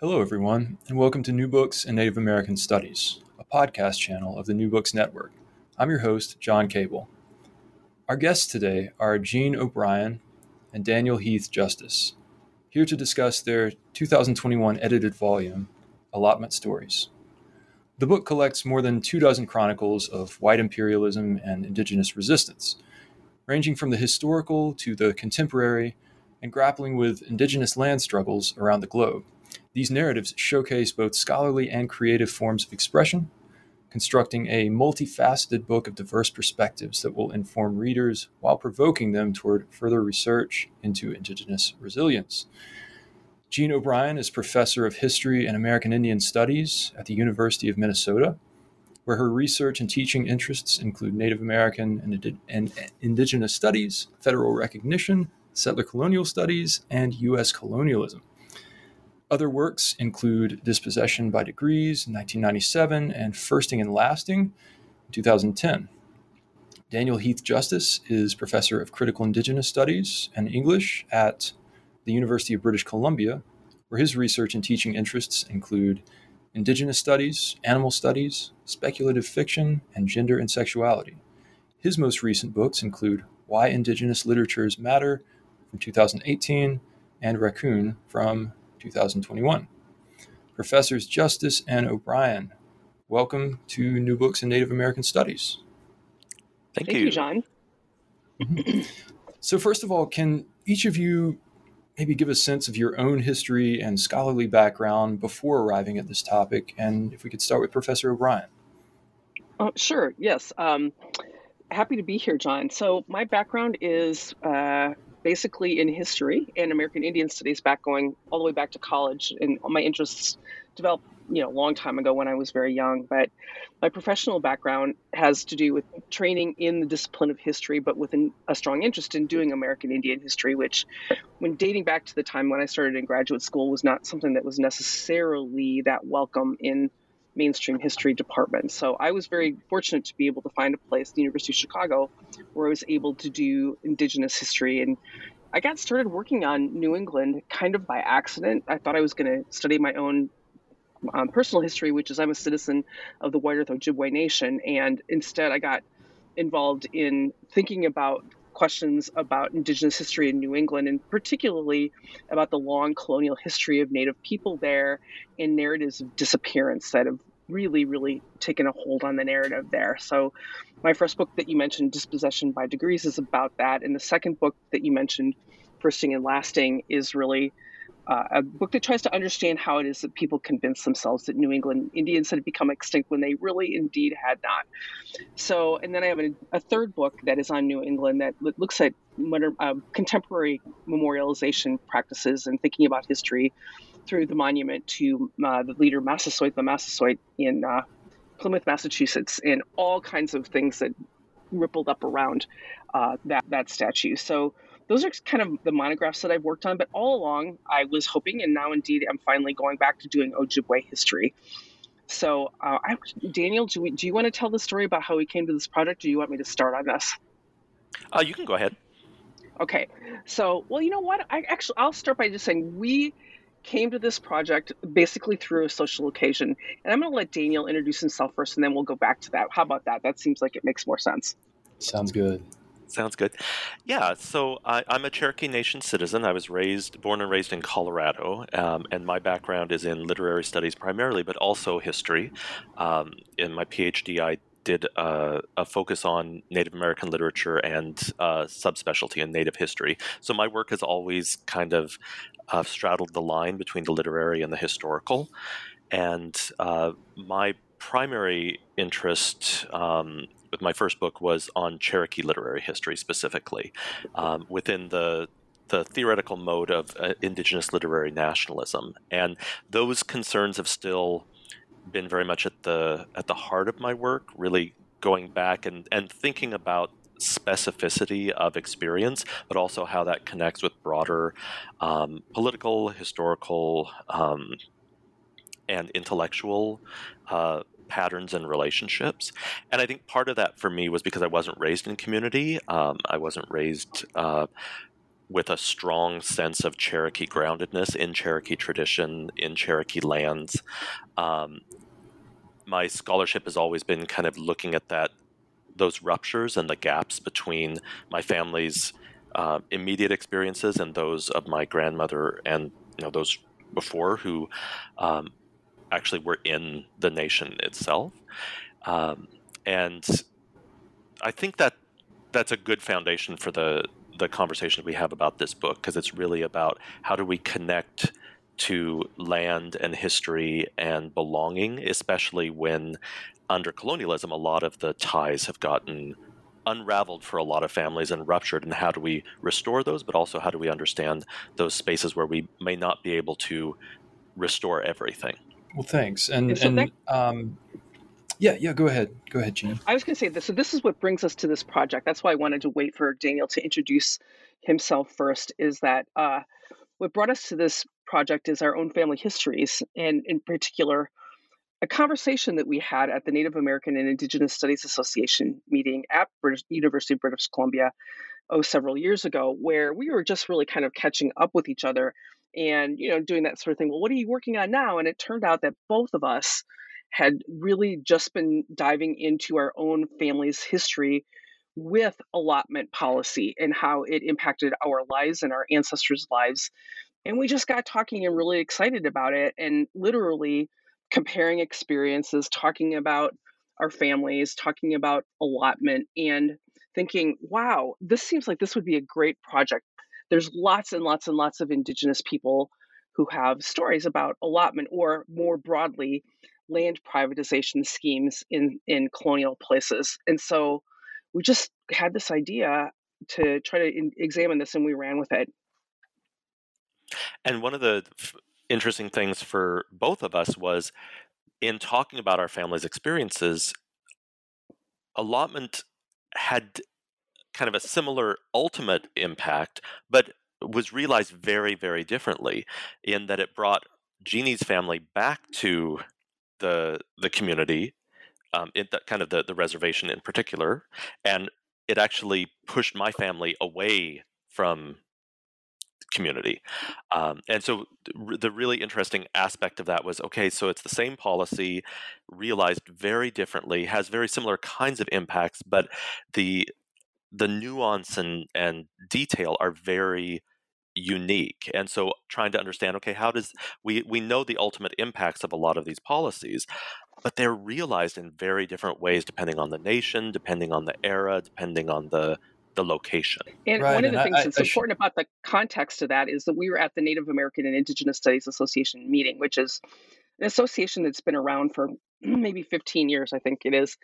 Hello, everyone, and welcome to New Books and Native American Studies, a podcast channel of the New Books Network. I'm your host, John Cable. Our guests today are Jean O'Brien and Daniel Heath Justice, here to discuss their 2021 edited volume, Allotment Stories. The book collects more than two dozen chronicles of white imperialism and indigenous resistance, ranging from the historical to the contemporary and grappling with indigenous land struggles around the globe. These narratives showcase both scholarly and creative forms of expression, constructing a multifaceted book of diverse perspectives that will inform readers while provoking them toward further research into Indigenous resilience. Jean O'Brien is professor of history and American Indian Studies at the University of Minnesota, where her research and teaching interests include Native American and, and Indigenous studies, federal recognition, settler colonial studies, and U.S. colonialism. Other works include Dispossession by Degrees in 1997 and Firsting and Lasting in 2010. Daniel Heath Justice is professor of critical indigenous studies and English at the University of British Columbia, where his research and teaching interests include indigenous studies, animal studies, speculative fiction, and gender and sexuality. His most recent books include Why Indigenous Literatures Matter from 2018 and Raccoon from 2021. Professors Justice and O'Brien, welcome to New Books in Native American Studies. Thank, Thank you. you, John. So, first of all, can each of you maybe give a sense of your own history and scholarly background before arriving at this topic? And if we could start with Professor O'Brien. Uh, sure, yes. Um, happy to be here, John. So, my background is uh, basically in history and American Indian studies back going all the way back to college. And my interests developed, you know, a long time ago when I was very young. But my professional background has to do with training in the discipline of history, but with an, a strong interest in doing American Indian history, which, when dating back to the time when I started in graduate school, was not something that was necessarily that welcome in mainstream history department. So I was very fortunate to be able to find a place, the University of Chicago, where I was able to do Indigenous history. And I got started working on New England kind of by accident. I thought I was going to study my own um, personal history, which is I'm a citizen of the White Earth Ojibwe Nation. And instead, I got involved in thinking about questions about Indigenous history in New England, and particularly about the long colonial history of Native people there and narratives of disappearance that have really, really taken a hold on the narrative there. So, my first book that you mentioned, Dispossession by Degrees, is about that. And the second book that you mentioned, Firsting and Lasting, is really uh, a book that tries to understand how it is that people convince themselves that New England Indians had become extinct when they really indeed had not. So, and then I have a, a third book that is on New England that looks at modern, uh, contemporary memorialization practices and thinking about history through the monument to uh, the leader Massasoit the Massasoit in uh, Plymouth, Massachusetts, and all kinds of things that rippled up around uh, that that statue. So those are kind of the monographs that I've worked on. But all along, I was hoping, and now indeed, I'm finally going back to doing Ojibwe history. So, uh, I, Daniel, do, we, do you want to tell the story about how we came to this project, do you want me to start on this? Uh, you can go ahead. Okay. So, well, you know what? I actually, I'll start by just saying we came to this project basically through a social occasion. And I'm going to let Daniel introduce himself first, and then we'll go back to that. How about that? That seems like it makes more sense. Sounds good. Sounds good. Yeah, so I, am a Cherokee Nation citizen. I was raised, born and raised in Colorado, um, and my background is in literary studies primarily, but also history. Um, in my PhD, I did uh, a focus on Native American literature and uh, subspecialty in Native history. So my work has always kind of uh, straddled the line between the literary and the historical. And uh, my primary interest um, with my first book was on Cherokee literary history specifically. Um, within the the theoretical mode of uh, indigenous literary nationalism, and those concerns have still been very much at the at the heart of my work. Really going back and and thinking about specificity of experience, but also how that connects with broader um, political, historical, um, and intellectual uh, patterns and relationships. And I think part of that for me was because I wasn't raised in community. Um, I wasn't raised uh, with a strong sense of Cherokee groundedness in Cherokee tradition, in Cherokee lands. Um, my scholarship has always been kind of looking at that those ruptures and the gaps between my family's uh, immediate experiences and those of my grandmother and you know those before who um, actually were in the nation itself. Um, and I think that that's a good foundation for the the conversation we have about this book because it's really about how do we connect to land and history and belonging, especially when under colonialism a lot of the ties have gotten unraveled for a lot of families and ruptured and how do we restore those but also how do we understand those spaces where we may not be able to restore everything well, thanks. And, and, and um, yeah, yeah, go ahead. Go ahead, Jean. I was going to say this. So, this is what brings us to this project. That's why I wanted to wait for Daniel to introduce himself first. Is that uh, what brought us to this project is our own family histories, and in particular, a conversation that we had at the Native American and Indigenous Studies Association meeting at British, University of British Columbia, oh, several years ago, where we were just really kind of catching up with each other and you know doing that sort of thing well what are you working on now and it turned out that both of us had really just been diving into our own family's history with allotment policy and how it impacted our lives and our ancestors' lives. And we just got talking and really excited about it and literally comparing experiences, talking about our families, talking about allotment, and thinking, wow, this seems like this would be a great project there's lots and lots and lots of indigenous people who have stories about allotment or more broadly land privatization schemes in in colonial places. And so we just had this idea to try to in, examine this and we ran with it. And one of the f- interesting things for both of us was in talking about our family's experiences allotment had kind of a similar ultimate impact, but was realized very, very differently in that it brought Jeannie's family back to the the community, um, the, kind of the, the reservation in particular, and it actually pushed my family away from community. Um, and so the really interesting aspect of that was okay, so it's the same policy realized very differently, has very similar kinds of impacts, but the the nuance and and detail are very unique and so trying to understand okay how does we we know the ultimate impacts of a lot of these policies but they're realized in very different ways depending on the nation depending on the era depending on the the location. And right, one of the things I, that's I, important I about the context of that is that we were at the native american and indigenous studies association meeting which is an association that's been around for maybe 15 years i think it is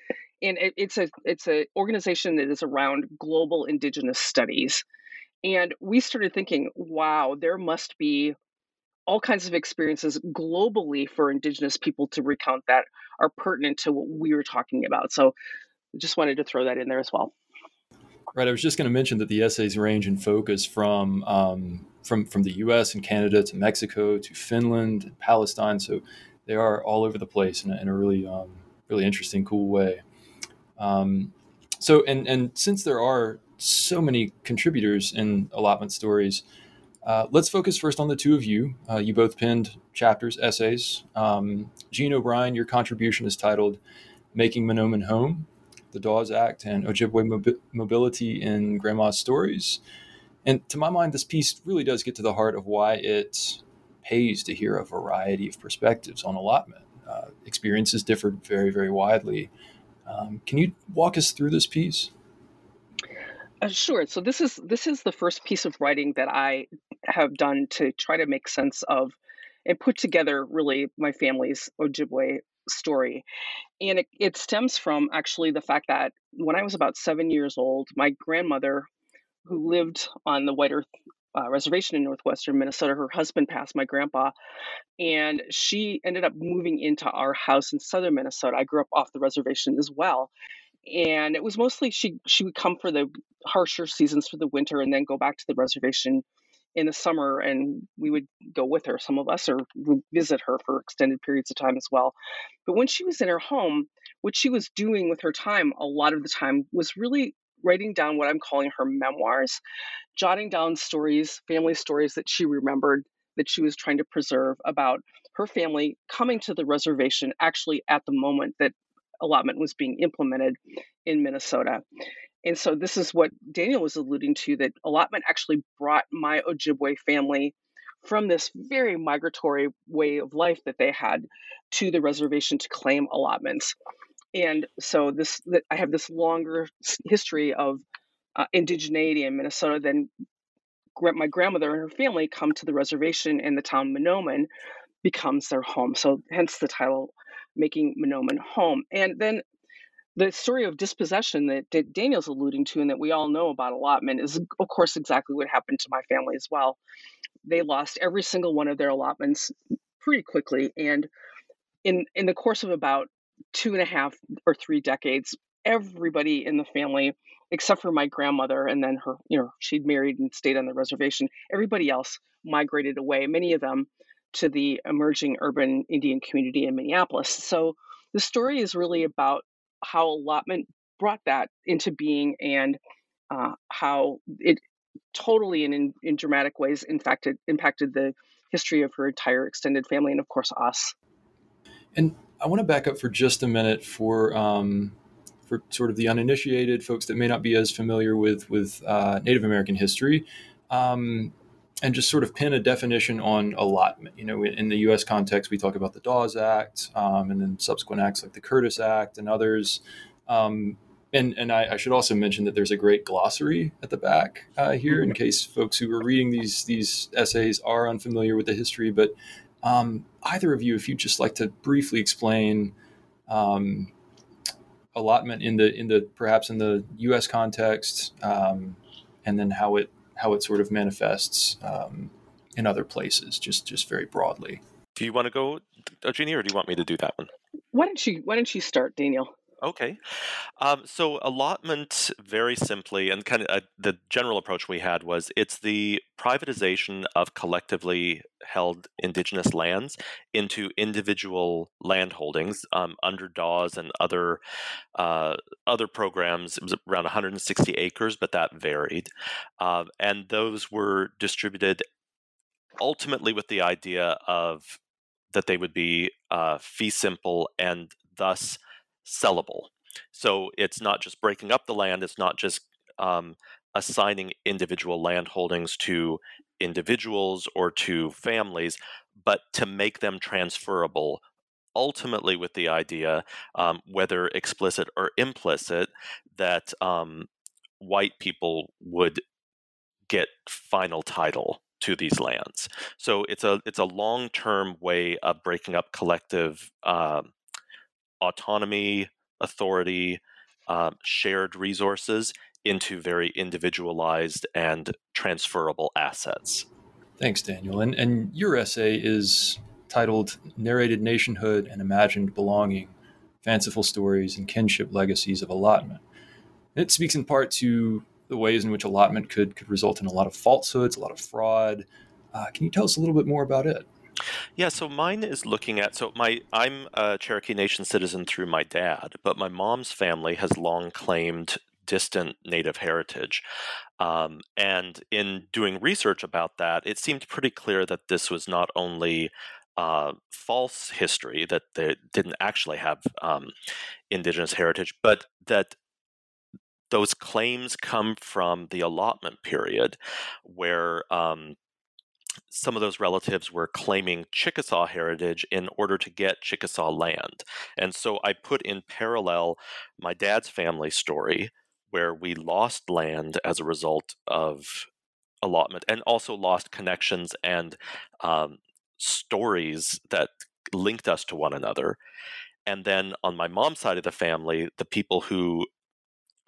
and it, it's a it's an organization that is around global indigenous studies and we started thinking wow there must be all kinds of experiences globally for indigenous people to recount that are pertinent to what we were talking about so just wanted to throw that in there as well right i was just going to mention that the essays range in focus from um, from from the us and canada to mexico to finland and palestine so they are all over the place in a, in a really um, really interesting, cool way. Um, so and and since there are so many contributors in allotment stories, uh, let's focus first on the two of you. Uh, you both penned chapters, essays. Um, Jean O'Brien, your contribution is titled "Making Mahnomen Home." The Dawes Act and Ojibwe mobility in Grandma's stories. And to my mind, this piece really does get to the heart of why it pays to hear a variety of perspectives on allotment. Uh, experiences differed very, very widely. Um, can you walk us through this piece? Uh, sure. So this is this is the first piece of writing that I have done to try to make sense of and put together really my family's Ojibwe story. And it, it stems from actually the fact that when I was about seven years old, my grandmother, who lived on the White Earth uh, reservation in northwestern Minnesota. Her husband passed, my grandpa, and she ended up moving into our house in southern Minnesota. I grew up off the reservation as well, and it was mostly she she would come for the harsher seasons for the winter and then go back to the reservation in the summer and we would go with her. Some of us or visit her for extended periods of time as well. But when she was in her home what she was doing with her time a lot of the time was really writing down what i'm calling her memoirs jotting down stories family stories that she remembered that she was trying to preserve about her family coming to the reservation actually at the moment that allotment was being implemented in Minnesota. And so this is what Daniel was alluding to that allotment actually brought my Ojibwe family from this very migratory way of life that they had to the reservation to claim allotments. And so this I have this longer history of uh, indigeneity in Minnesota than my grandmother and her family come to the reservation and the town Mahnomen becomes their home. So hence the title making Mahnomen home. And then the story of dispossession that, Daniel's alluding to and that we all know about allotment is, of course, exactly what happened to my family as well. They lost every single one of their allotments pretty quickly. And in, in the course of about two and a half or three decades, everybody in the family, except for my grandmother, and then her, you know, she'd married and stayed on the reservation, everybody else migrated away, many of them to the emerging urban Indian community in Minneapolis. So the story is really about how allotment brought that into being and uh, how it totally and in, in dramatic ways impacted impacted the history of her entire extended family and of course us. And I want to back up for just a minute for um, for sort of the uninitiated folks that may not be as familiar with with uh, Native American history. Um, and just sort of pin a definition on allotment. You know, in the U.S. context, we talk about the Dawes Act, um, and then subsequent acts like the Curtis Act and others. Um, and and I, I, should also mention that there's a great glossary at the back uh, here, in case folks who are reading these these essays are unfamiliar with the history. But um, either of you, if you'd just like to briefly explain um, allotment in the in the perhaps in the U.S. context, um, and then how it how it sort of manifests um, in other places, just just very broadly. Do you want to go, Jeannie, or do you want me to do that one? Why don't you Why don't you start, Daniel? Okay. Um, so allotment, very simply, and kind of uh, the general approach we had was it's the privatization of collectively held indigenous lands into individual land holdings um, under Dawes and other uh, other programs. It was around 160 acres, but that varied, uh, and those were distributed ultimately with the idea of that they would be uh, fee simple and thus sellable. So it's not just breaking up the land, it's not just um, assigning individual land holdings to individuals or to families, but to make them transferable ultimately with the idea, um, whether explicit or implicit, that um, white people would get final title to these lands. So it's a it's a long term way of breaking up collective uh, autonomy, authority, um, shared resources into very individualized and transferable assets. Thanks, Daniel. And, and your essay is titled Narrated Nationhood and Imagined Belonging Fanciful Stories and Kinship Legacies of Allotment. It speaks in part to the ways in which allotment could, could result in a lot of falsehoods, a lot of fraud. Uh, can you tell us a little bit more about it? Yeah, so mine is looking at so my I'm a Cherokee Nation citizen through my dad, but my mom's family has long claimed distant Native heritage. Um, and in doing research about that, it seemed pretty clear that this was not only uh, false history, that they didn't actually have um, indigenous heritage, but that those claims come from the allotment period where um, some of those relatives were claiming Chickasaw heritage in order to get Chickasaw land. And so I put in parallel my dad's family story, where we lost land as a result of allotment and also lost connections and um, stories that linked us to one another. And then on my mom's side of the family, the people who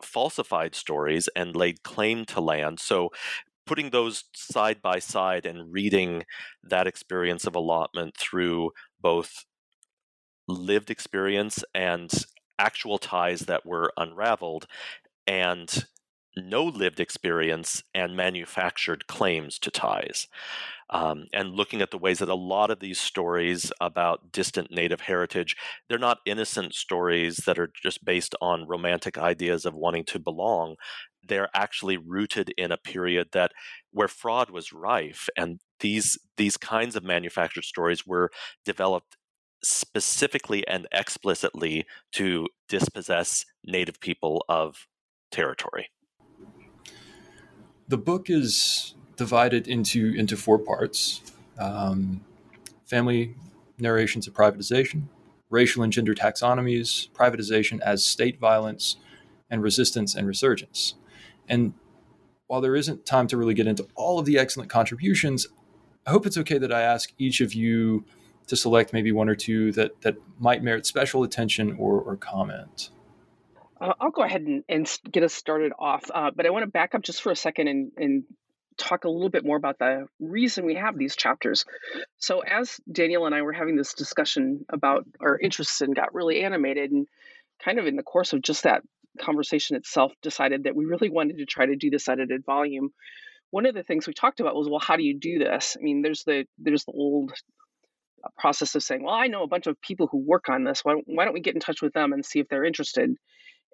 falsified stories and laid claim to land. So putting those side by side and reading that experience of allotment through both lived experience and actual ties that were unraveled and no lived experience and manufactured claims to ties. Um, and looking at the ways that a lot of these stories about distant native heritage, they're not innocent stories that are just based on romantic ideas of wanting to belong. They're actually rooted in a period that where fraud was rife, and these these kinds of manufactured stories were developed specifically and explicitly to dispossess native people of territory. The book is divided into into four parts: um, family narrations of privatization, racial and gender taxonomies, privatization as state violence, and resistance and resurgence. And while there isn't time to really get into all of the excellent contributions, I hope it's okay that I ask each of you to select maybe one or two that that might merit special attention or, or comment. Uh, I'll go ahead and, and, get us started off, uh, but I want to back up just for a second and, and talk a little bit more about the reason we have these chapters. So, as Daniel and I were having this discussion about our interests and got really animated, and kind of in the course of just that conversation itself, decided that we really wanted to try to do this edited volume. One of the things we talked about was, well, how do you do this? I mean, there's the there's the old uh, process of saying, well, I know a bunch of people who work on this. Why why don't we get in touch with them and see if they're interested?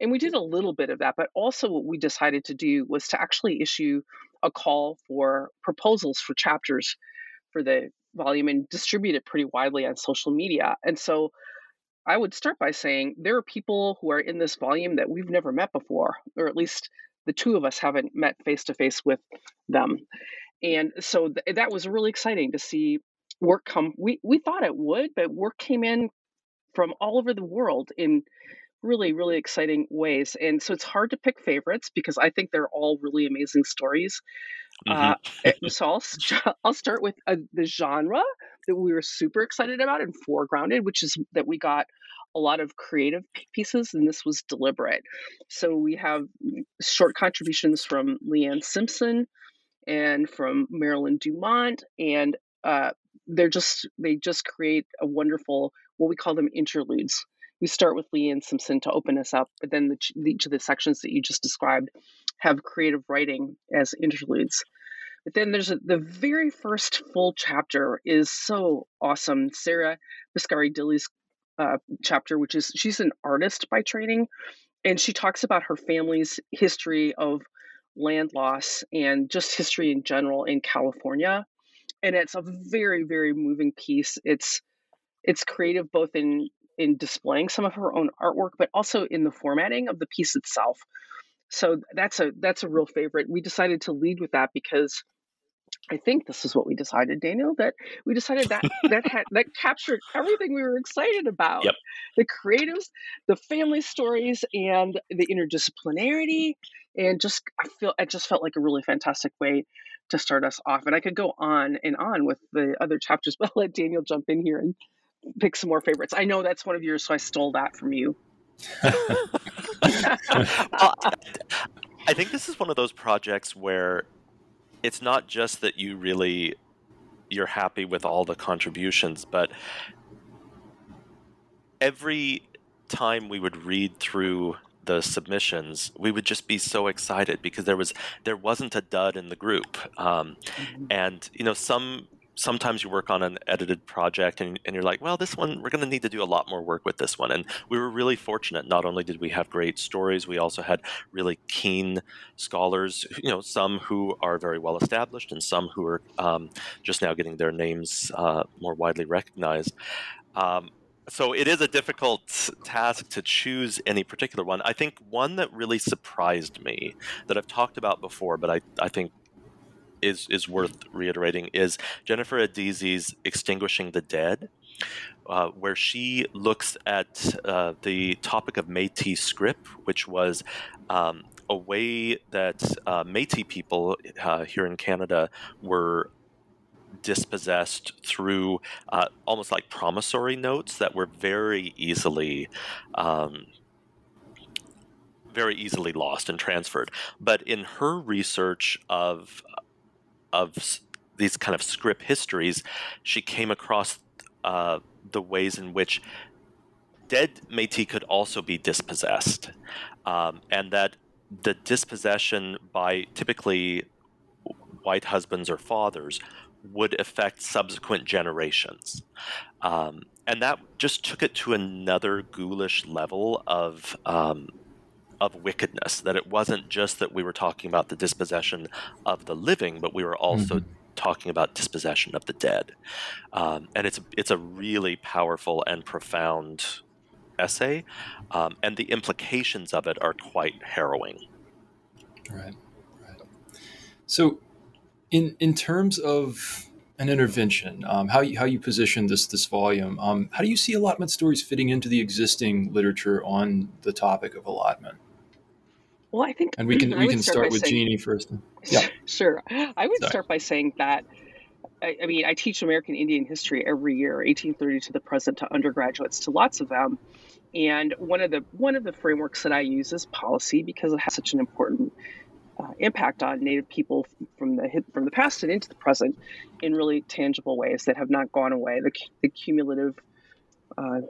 And we did a little bit of that, but also what we decided to do was to actually issue a call for proposals for chapters for the volume and distribute it pretty widely on social media. And so I would start by saying there are people who are in this volume that we've never met before, or at least the two of us haven't met face to face with them. And so th- that was really exciting to see work come. We, we thought it would, but work came in from all over the world in really, really exciting ways. And so it's hard to pick favorites because I think they're all really amazing stories. Mm-hmm. Uh, so I'll, I'll start with uh, the genre that we were super excited about and foregrounded, which is that we got a lot of creative pieces, and this was deliberate. So we have short contributions from Leanne Simpson and from Marilyn Dumont, and uh, they're just they just create a wonderful what we call them interludes we start with Leanne Simpson to open us up, but then the, each of the sections that you just described have creative writing as interludes. But then there's a, the very first full chapter is so awesome. Sarah Biscarra Dilley's uh, chapter, which is she's an artist by training, and she talks about her family's history of land loss and just history in general in California. And it's a very, very moving piece. It's it's creative both in in displaying some of her own artwork, but also in the formatting of the piece itself. So that's a that's a real favorite. We decided to lead with that because I think this is what we decided, Daniel, that we decided that that had, that captured everything we were excited about. Yep. The creatives, the family stories, and the interdisciplinarity, and just I feel it just felt like a really fantastic way to start us off. And I could go on and on with the other chapters, but I'll let Daniel jump in here and pick some more favorites. I know that's one of yours, so I stole that from you. well, I think this is one of those projects where it's not just that you really you're happy with all the contributions, but every time we would read through the submissions, we would just be so excited because there was there wasn't a dud in the group, um, mm-hmm. and you know some sometimes you work on an edited project and, and you're like, well, this one, we're going to need to do a lot more work with this one. And we were really fortunate. Not only did we have great stories, we also had really keen scholars, you know, some who are very well established and some who are um, just now getting their names uh, more widely recognized. Um, so it is a difficult task to choose any particular one. I think one that really surprised me that I've talked about before, but I, I think is is worth reiterating is Jennifer Adese's "Extinguishing the Dead," uh, where she looks at uh, the topic of Métis scrip, which was um, a way that uh, Métis people uh, here in Canada were dispossessed through uh, almost like promissory notes that were very easily. Um, very easily lost and transferred. But in her research of of these kind of scrip histories, she came across uh, the ways in which dead Métis could also be dispossessed, um, and that the dispossession by typically white husbands or fathers would affect subsequent generations. Um, and that just took it to another ghoulish level of um, of wickedness. That it wasn't just that we were talking about the dispossession of the living, but we were also mm-hmm. talking about dispossession of the dead. Um, and it's it's a really powerful and profound essay, um, and the implications of it are quite harrowing. Right, right. So, in in terms of an intervention, um, how you how you position this this volume, um, how do you see allotment stories fitting into the existing literature on the topic of allotment? Well, I think, and we can we can start, start with saying, Jeannie first. Yeah, sure. I would Sorry. start by saying that I, I, mean, I teach American Indian history every year, 1830 to the present, to undergraduates, to lots of them. And one of the one of the frameworks that I use is policy because it has such an important uh, impact on Native people from the from the past and into the present in really tangible ways that have not gone away. The, the cumulative uh,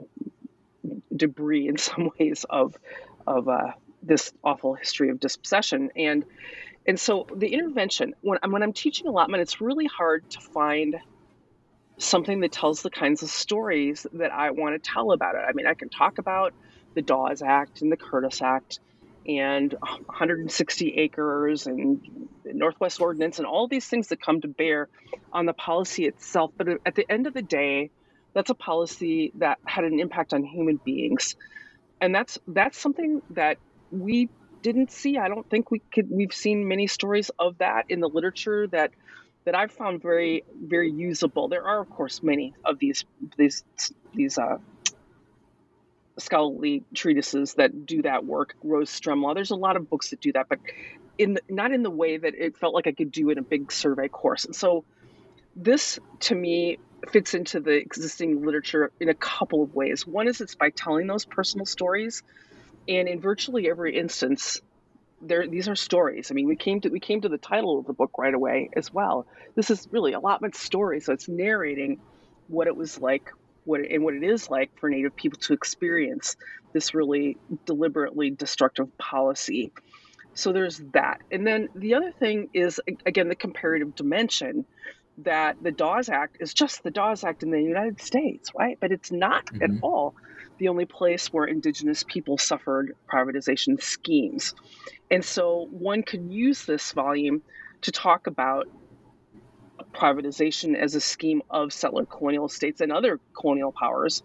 debris, in some ways, of of uh, this awful history of dispossession and and so the intervention, when, I'm when I'm teaching allotment, it's really hard to find something that tells the kinds of stories that I want to tell about it. I mean, I can talk about the Dawes Act and the Curtis Act and 160 acres and the Northwest Ordinance and all these things that come to bear on the policy itself. But at the end of the day, that's a policy that had an impact on human beings. And that's that's something that we didn't see. I don't think we could. We've seen many stories of that in the literature that that I've found very very usable. There are of course many of these these these uh, scholarly treatises that do that work. Rose Stremlau. There's a lot of books that do that, but in the, not in the way that it felt like I could do in a big survey course. And so this to me fits into the existing literature in a couple of ways. One is it's by telling those personal stories and in virtually every instance there these are stories i mean we came to we came to the title of the book right away as well this is really allotment story so it's narrating what it was like what and what it is like for native people to experience this really deliberately destructive policy so there's that and then the other thing is again the comparative dimension that the Dawes Act is just the Dawes Act in the United States, right? But it's not mm-hmm. at all the only place where indigenous people suffered privatization schemes. And so one could use this volume to talk about privatization as a scheme of settler colonial states and other colonial powers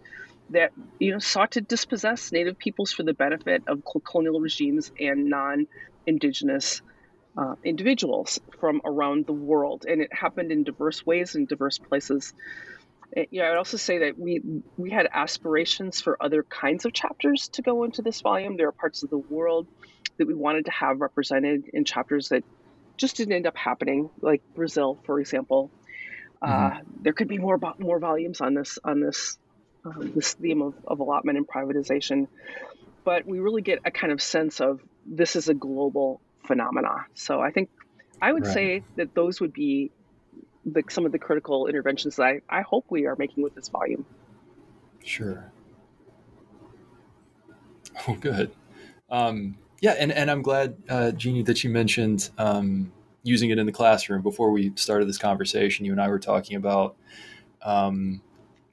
that you know sought to dispossess native peoples for the benefit of colonial regimes and non-indigenous uh, individuals from around the world and it happened in diverse ways in diverse places you know, I would also say that we we had aspirations for other kinds of chapters to go into this volume. There are parts of the world that we wanted to have represented in chapters that just didn't end up happening, like Brazil, for example. Uh, mm-hmm. Uh, there could be more more volumes on this on this uh, this theme of, of allotment and privatization, but we really get a kind of sense of this is a global phenomena. So I think I would right. say that those would be the, some of the critical interventions that I, I hope we are making with this volume. Sure. Oh, good. Um, yeah, and, and I'm glad, uh, Jeannie, that you mentioned um, using it in the classroom. Before we started this conversation, you and I were talking about um,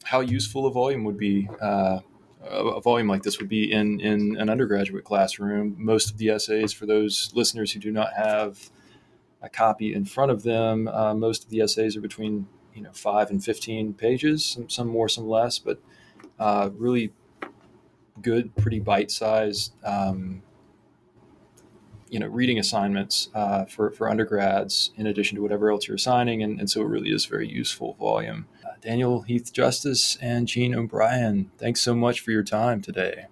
how useful a volume would be. Uh, a volume like this would be in, in an undergraduate classroom. Most of the essays, for those listeners who do not have a copy in front of them. Uh, most of the essays are between you know five and fifteen pages, some, some more, some less, but uh, really good, pretty bite-sized. Um, you know, reading assignments uh, for, for undergrads in addition to whatever else you're assigning. And, and so it really is very useful volume. Uh, Daniel Heath Justice and Jean O'Brien, thanks so much for your time today.